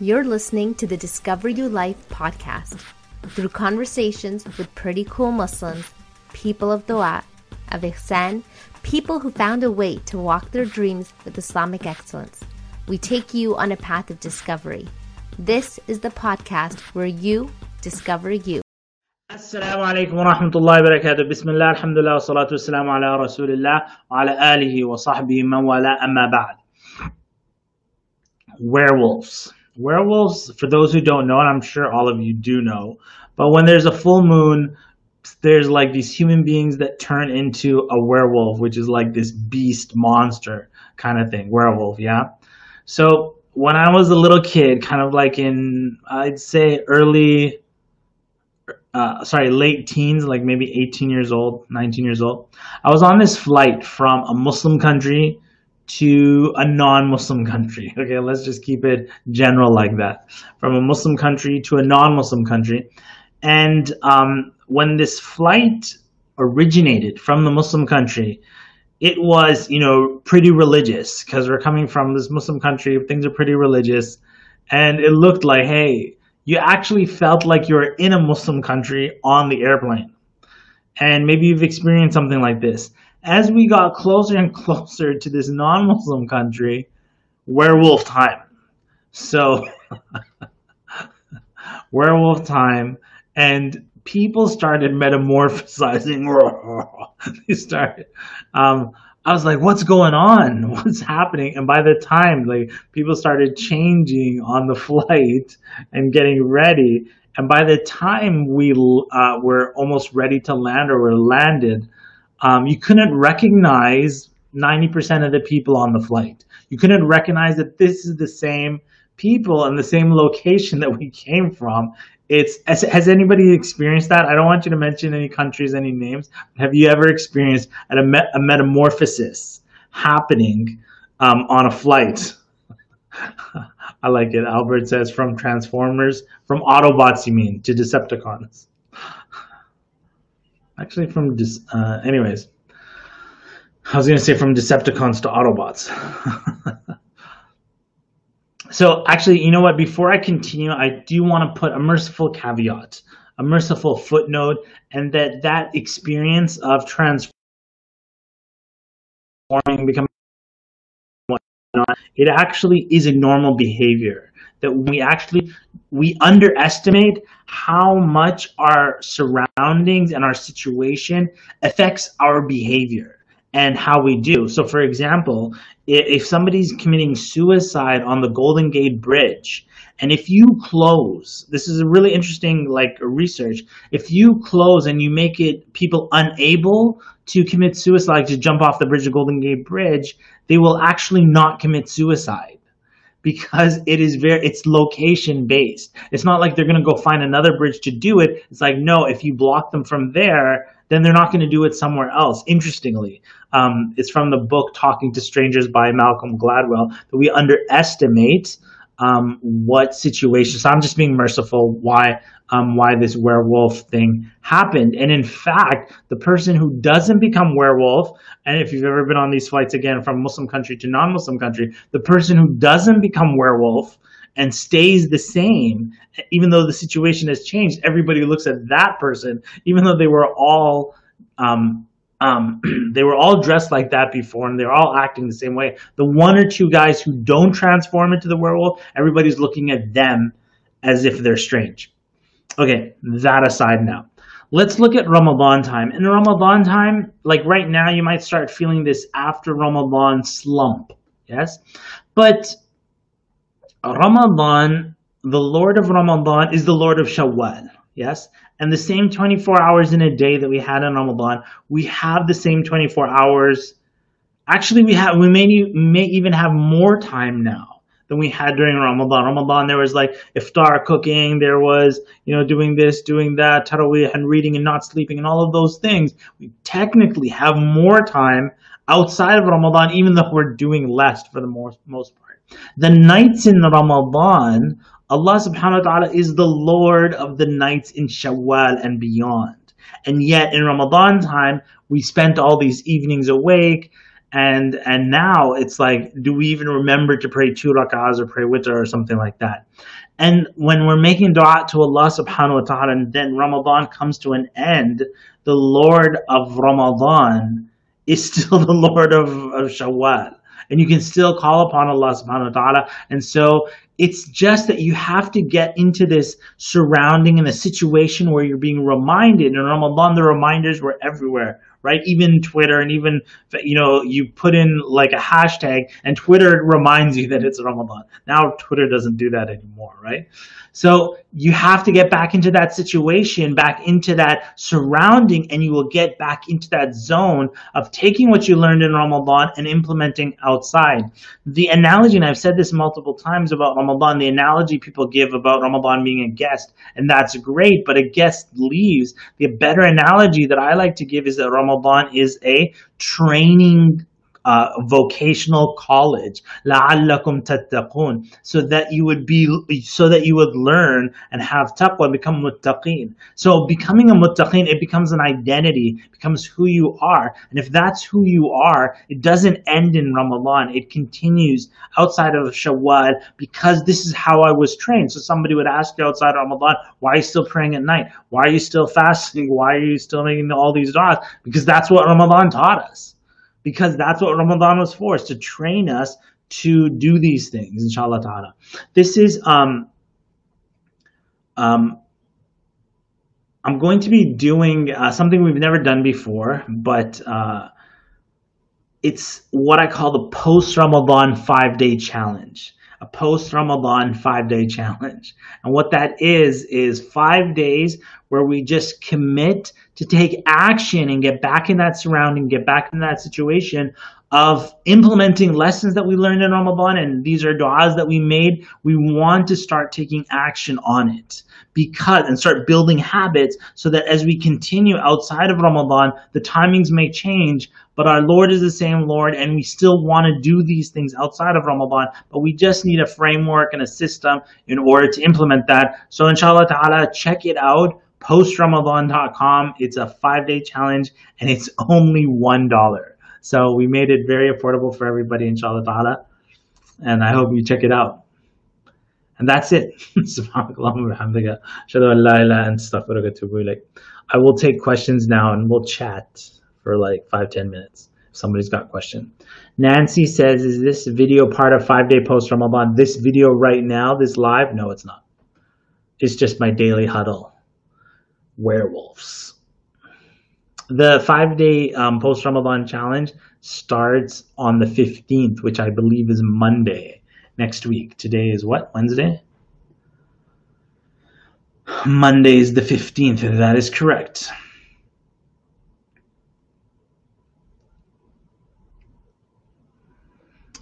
You're listening to the Discover Your Life podcast. Through conversations with pretty cool Muslims, people of dawah, of Ihsan, people who found a way to walk their dreams with Islamic excellence, we take you on a path of discovery. This is the podcast where you discover you. السلام عليكم ورحمة الله وبركاته بسم الله الحمد لله والصلاة والسلام على رسول الله وعلى آله وصحبه من والاه أما بعد Werewolves Werewolves, for those who don't know, and I'm sure all of you do know, but when there's a full moon, there's like these human beings that turn into a werewolf, which is like this beast monster kind of thing. Werewolf, yeah? So when I was a little kid, kind of like in, I'd say early uh, sorry, late teens, like maybe 18 years old, 19 years old. I was on this flight from a Muslim country to a non-Muslim country. Okay, let's just keep it general like that. From a Muslim country to a non-Muslim country. And um, when this flight originated from the Muslim country, it was, you know, pretty religious because we're coming from this Muslim country. Things are pretty religious. And it looked like, hey, you actually felt like you were in a Muslim country on the airplane. And maybe you've experienced something like this. As we got closer and closer to this non Muslim country, werewolf time. So, werewolf time, and people started metamorphosizing. they started. Um, I was like, what's going on? What's happening? And by the time like people started changing on the flight and getting ready, and by the time we uh, were almost ready to land or were landed, um, you couldn't recognize 90% of the people on the flight. You couldn't recognize that this is the same people and the same location that we came from. It's has, has, anybody experienced that? I don't want you to mention any countries any names have you ever experienced a, met, a metamorphosis happening um, on a flight? I like it. Albert says from transformers from autobots you mean to decepticons actually from uh, anyways. I was going to say from decepticons to autobots. So actually, you know what? Before I continue, I do want to put a merciful caveat, a merciful footnote, and that that experience of transforming, becoming it actually is a normal behavior that we actually we underestimate how much our surroundings and our situation affects our behavior and how we do. So, for example, if somebody's committing suicide on the Golden Gate Bridge, and if you close, this is a really interesting like research. If you close and you make it people unable to commit suicide, to jump off the bridge of Golden Gate Bridge, they will actually not commit suicide because it is very it's location based. It's not like they're going to go find another bridge to do it. It's like no, if you block them from there, then they're not going to do it somewhere else. Interestingly, um, it's from the book Talking to Strangers by Malcolm Gladwell that we underestimate um, what situation. So I'm just being merciful. Why um, why this werewolf thing happened? And in fact, the person who doesn't become werewolf, and if you've ever been on these flights again from Muslim country to non-Muslim country, the person who doesn't become werewolf and stays the same, even though the situation has changed, everybody looks at that person, even though they were all um, um, they were all dressed like that before and they're all acting the same way. The one or two guys who don't transform into the werewolf, everybody's looking at them as if they're strange. Okay, that aside now. Let's look at Ramadan time. In Ramadan time, like right now, you might start feeling this after Ramadan slump. Yes? But Ramadan, the Lord of Ramadan is the Lord of Shawwal. Yes? And the same 24 hours in a day that we had in Ramadan, we have the same 24 hours. Actually, we have we may may even have more time now than we had during Ramadan. Ramadan, there was like iftar cooking, there was you know doing this, doing that, tarawih, and reading and not sleeping, and all of those things. We technically have more time outside of Ramadan, even though we're doing less for the most most part. The nights in Ramadan Allah subhanahu wa ta'ala is the Lord of the nights in Shawwal and beyond. And yet in Ramadan time, we spent all these evenings awake and and now it's like do we even remember to pray two rak'ahs or pray witr or something like that? And when we're making dua to Allah subhanahu wa ta'ala and then Ramadan comes to an end the Lord of Ramadan is still the Lord of, of Shawwal. And you can still call upon Allah subhanahu wa ta'ala. And so it's just that you have to get into this surrounding and the situation where you're being reminded. In Ramadan, the reminders were everywhere, right? Even Twitter and even, you know, you put in like a hashtag and Twitter reminds you that it's Ramadan. Now Twitter doesn't do that anymore, right? So you have to get back into that situation, back into that surrounding, and you will get back into that zone of taking what you learned in Ramadan and implementing outside. The analogy, and I've said this multiple times about Ramadan, the analogy people give about Ramadan being a guest, and that's great, but a guest leaves. The better analogy that I like to give is that Ramadan is a training uh, vocational college لعلكم تتقون so that you would be so that you would learn and have taqwa become muttaqin so becoming a muttaqin it becomes an identity becomes who you are and if that's who you are it doesn't end in Ramadan it continues outside of Shawwal because this is how I was trained so somebody would ask you outside Ramadan why are you still praying at night why are you still fasting why are you still making all these du'as because that's what Ramadan taught us because that's what Ramadan was for, is to train us to do these things, inshallah ta'ala. This is um um I'm going to be doing uh, something we've never done before, but uh, it's what I call the post Ramadan five day challenge. A post Ramadan five day challenge. And what that is, is five days where we just commit to take action and get back in that surrounding, get back in that situation of implementing lessons that we learned in Ramadan. And these are du'as that we made. We want to start taking action on it because and start building habits so that as we continue outside of Ramadan, the timings may change, but our Lord is the same Lord and we still want to do these things outside of Ramadan, but we just need a framework and a system in order to implement that. So inshallah ta'ala, check it out postramadan.com. It's a five day challenge and it's only $1. So we made it very affordable for everybody, inshallah ta'ala. And I hope you check it out. And that's it. I will take questions now and we'll chat for like five, ten minutes. If somebody's got a question. Nancy says, is this video part of five day post Ramadan? This video right now, this live? No, it's not. It's just my daily huddle werewolves. The five day um, post Ramadan challenge starts on the 15th, which I believe is Monday next week. Today is what? Wednesday? Monday is the 15th. That is correct.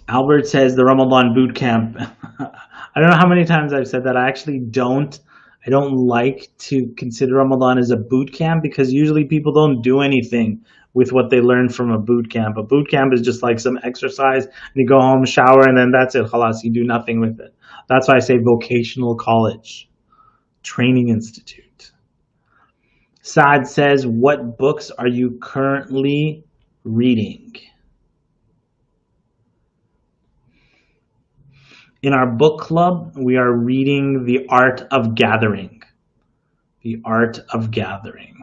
Albert says the Ramadan boot camp. I don't know how many times I've said that. I actually don't I don't like to consider Ramadan as a boot camp because usually people don't do anything with what they learn from a boot camp. A boot camp is just like some exercise and you go home, shower, and then that's it. Khalas, you do nothing with it. That's why I say vocational college, training institute. Saad says, What books are you currently reading? In our book club, we are reading The Art of Gathering. The Art of Gathering.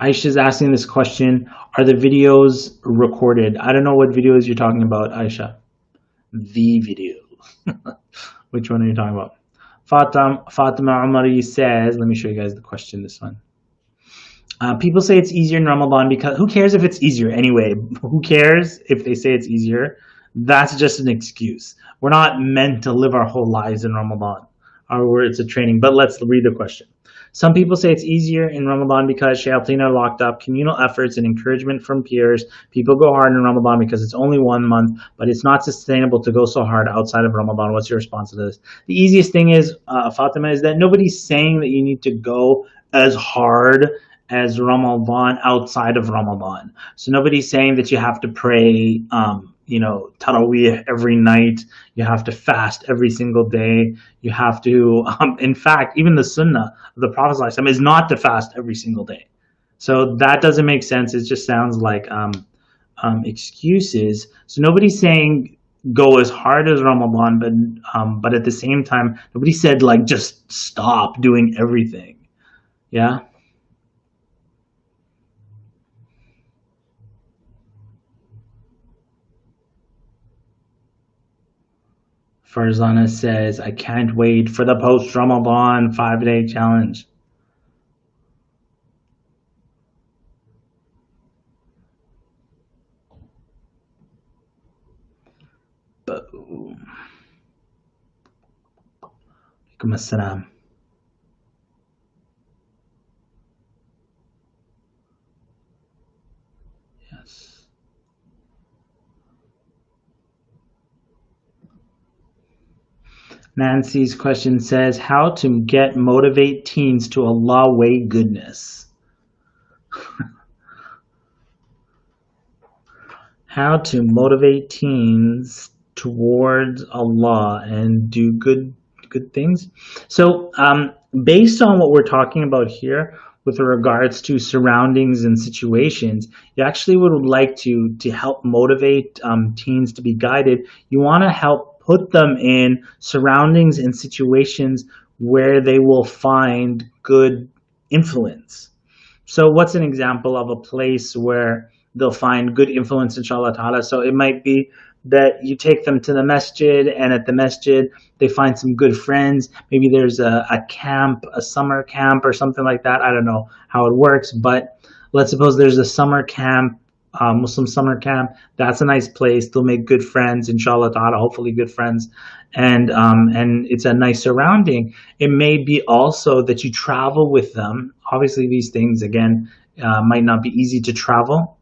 Aisha is asking this question Are the videos recorded? I don't know what videos you're talking about, Aisha. The video. Which one are you talking about? Fatima, Fatima says, let me show you guys the question, this one. Uh, people say it's easier in Ramadan because who cares if it's easier anyway? Who cares if they say it's easier? That's just an excuse. We're not meant to live our whole lives in Ramadan, or it's a training. But let's read the question. Some people say it's easier in Ramadan because shayateen are locked up, communal efforts and encouragement from peers. People go hard in Ramadan because it's only one month, but it's not sustainable to go so hard outside of Ramadan. What's your response to this? The easiest thing is, uh, Fatima, is that nobody's saying that you need to go as hard as Ramadan outside of Ramadan. So nobody's saying that you have to pray, um, you know, Taraweeh every night. You have to fast every single day. You have to, um, in fact, even the Sunnah of the Prophet is not to fast every single day. So that doesn't make sense. It just sounds like um, um, excuses. So nobody's saying go as hard as Ramadan, but um, but at the same time, nobody said like just stop doing everything. Yeah. Farzana says, I can't wait for the post Ramadan five day challenge. Boom. Nancy's question says, How to get motivate teens to Allah way goodness. How to motivate teens towards Allah and do good good things. So, um, based on what we're talking about here, with regards to surroundings and situations, you actually would like to to help motivate um, teens to be guided. You want to help put them in surroundings and situations where they will find good influence. So, what's an example of a place where they'll find good influence, inshallah ta'ala? So, it might be that you take them to the masjid and at the masjid they find some good friends maybe there's a, a camp a summer camp or something like that i don't know how it works but let's suppose there's a summer camp uh, muslim summer camp. That's a nice place. They'll make good friends inshallah ta'ala hopefully good friends. And um, and it's a nice surrounding. It may be also that you travel with them. Obviously these things again uh, might not be easy to travel.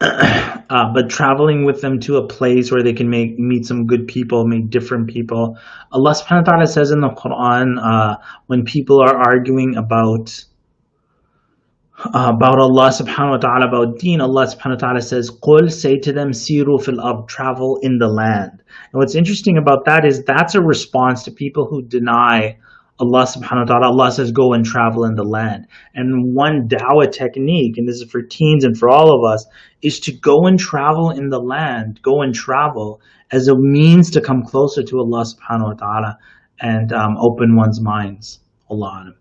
Uh, but traveling with them to a place where they can make meet some good people, meet different people. Allah subhanahu wa ta'ala says in the Quran, uh, when people are arguing about about Allah subhanahu wa ta'ala, about deen, Allah subhanahu wa ta'ala says, Qul say to them, Siru fil ard, travel in the land. And what's interesting about that is that's a response to people who deny Allah subhanahu wa ta'ala, Allah says, go and travel in the land. And one dawah technique, and this is for teens and for all of us, is to go and travel in the land, go and travel as a means to come closer to Allah subhanahu wa ta'ala and um, open one's minds. Allah.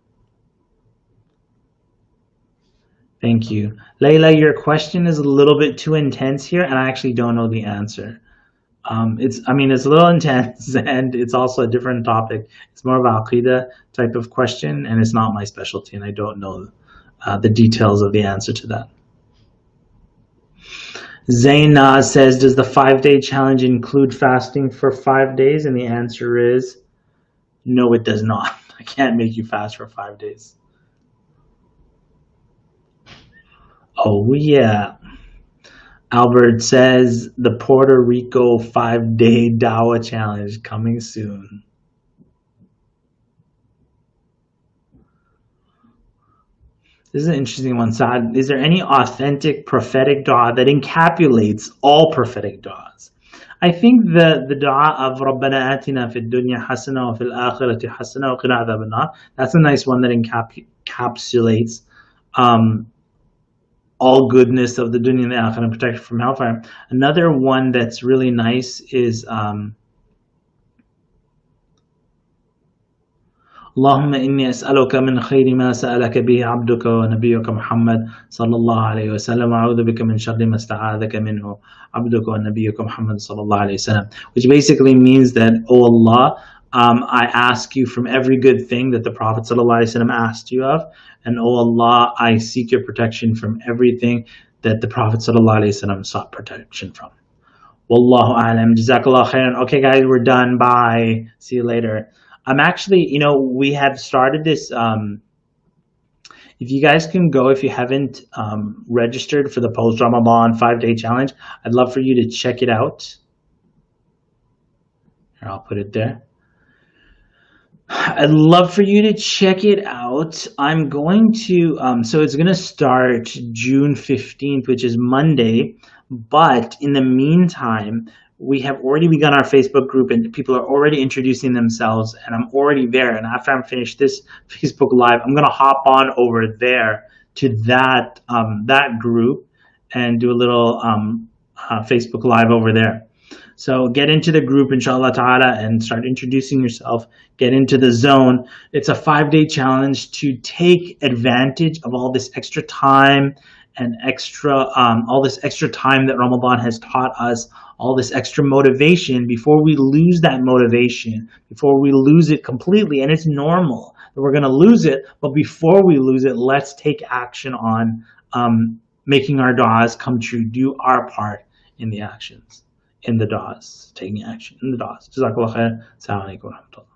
Thank you. Layla, your question is a little bit too intense here, and I actually don't know the answer. Um, it's, I mean, it's a little intense and it's also a different topic. It's more of a aqidah type of question, and it's not my specialty, and I don't know uh, the details of the answer to that. Zaina says, Does the five day challenge include fasting for five days? And the answer is no, it does not. I can't make you fast for five days. Oh, yeah. Albert says the Puerto Rico five day Dawa challenge coming soon. This is an interesting one, Saad. Is there any authentic prophetic dua that encapsulates all prophetic du'as? I think the, the dua of Rabbana atina fid dunya hasana wa fil akhirati hasana wa qina adhabannar, that's a nice one that encapsulates um, all goodness of the dunya and the akhirah and protection from hellfire. Another one that's really nice is um, اللهم إني أسألك من خير ما سألك به عبدك ونبيك محمد صلى الله عليه وسلم وأعوذ بك من شر ما استعاذك منه عبدك ونبيك محمد صلى الله عليه وسلم which basically means that oh Allah um, I ask you from every good thing that the Prophet ﷺ asked you of. And oh Allah, I seek your protection from everything that the Prophet ﷺ sought protection from. Wallahu alam. Jazakallah khairan. Okay, guys, we're done. Bye. See you later. I'm actually, you know, we have started this. Um, if you guys can go, if you haven't um, registered for the post Ramadan five day challenge, I'd love for you to check it out. Here, I'll put it there. I'd love for you to check it out. I'm going to, um, so it's going to start June 15th, which is Monday. But in the meantime, we have already begun our Facebook group and people are already introducing themselves and I'm already there. And after I'm finished this Facebook live, I'm going to hop on over there to that, um, that group and do a little, um, uh, Facebook live over there. So get into the group, inshallah ta'ala, and start introducing yourself. Get into the zone. It's a five day challenge to take advantage of all this extra time and extra, um, all this extra time that Ramadan has taught us, all this extra motivation before we lose that motivation, before we lose it completely. And it's normal that we're going to lose it. But before we lose it, let's take action on um, making our du'as come true, do our part in the actions, in the du'as, taking action in the du'as. Jazakallah khair. Assalamu alaikum.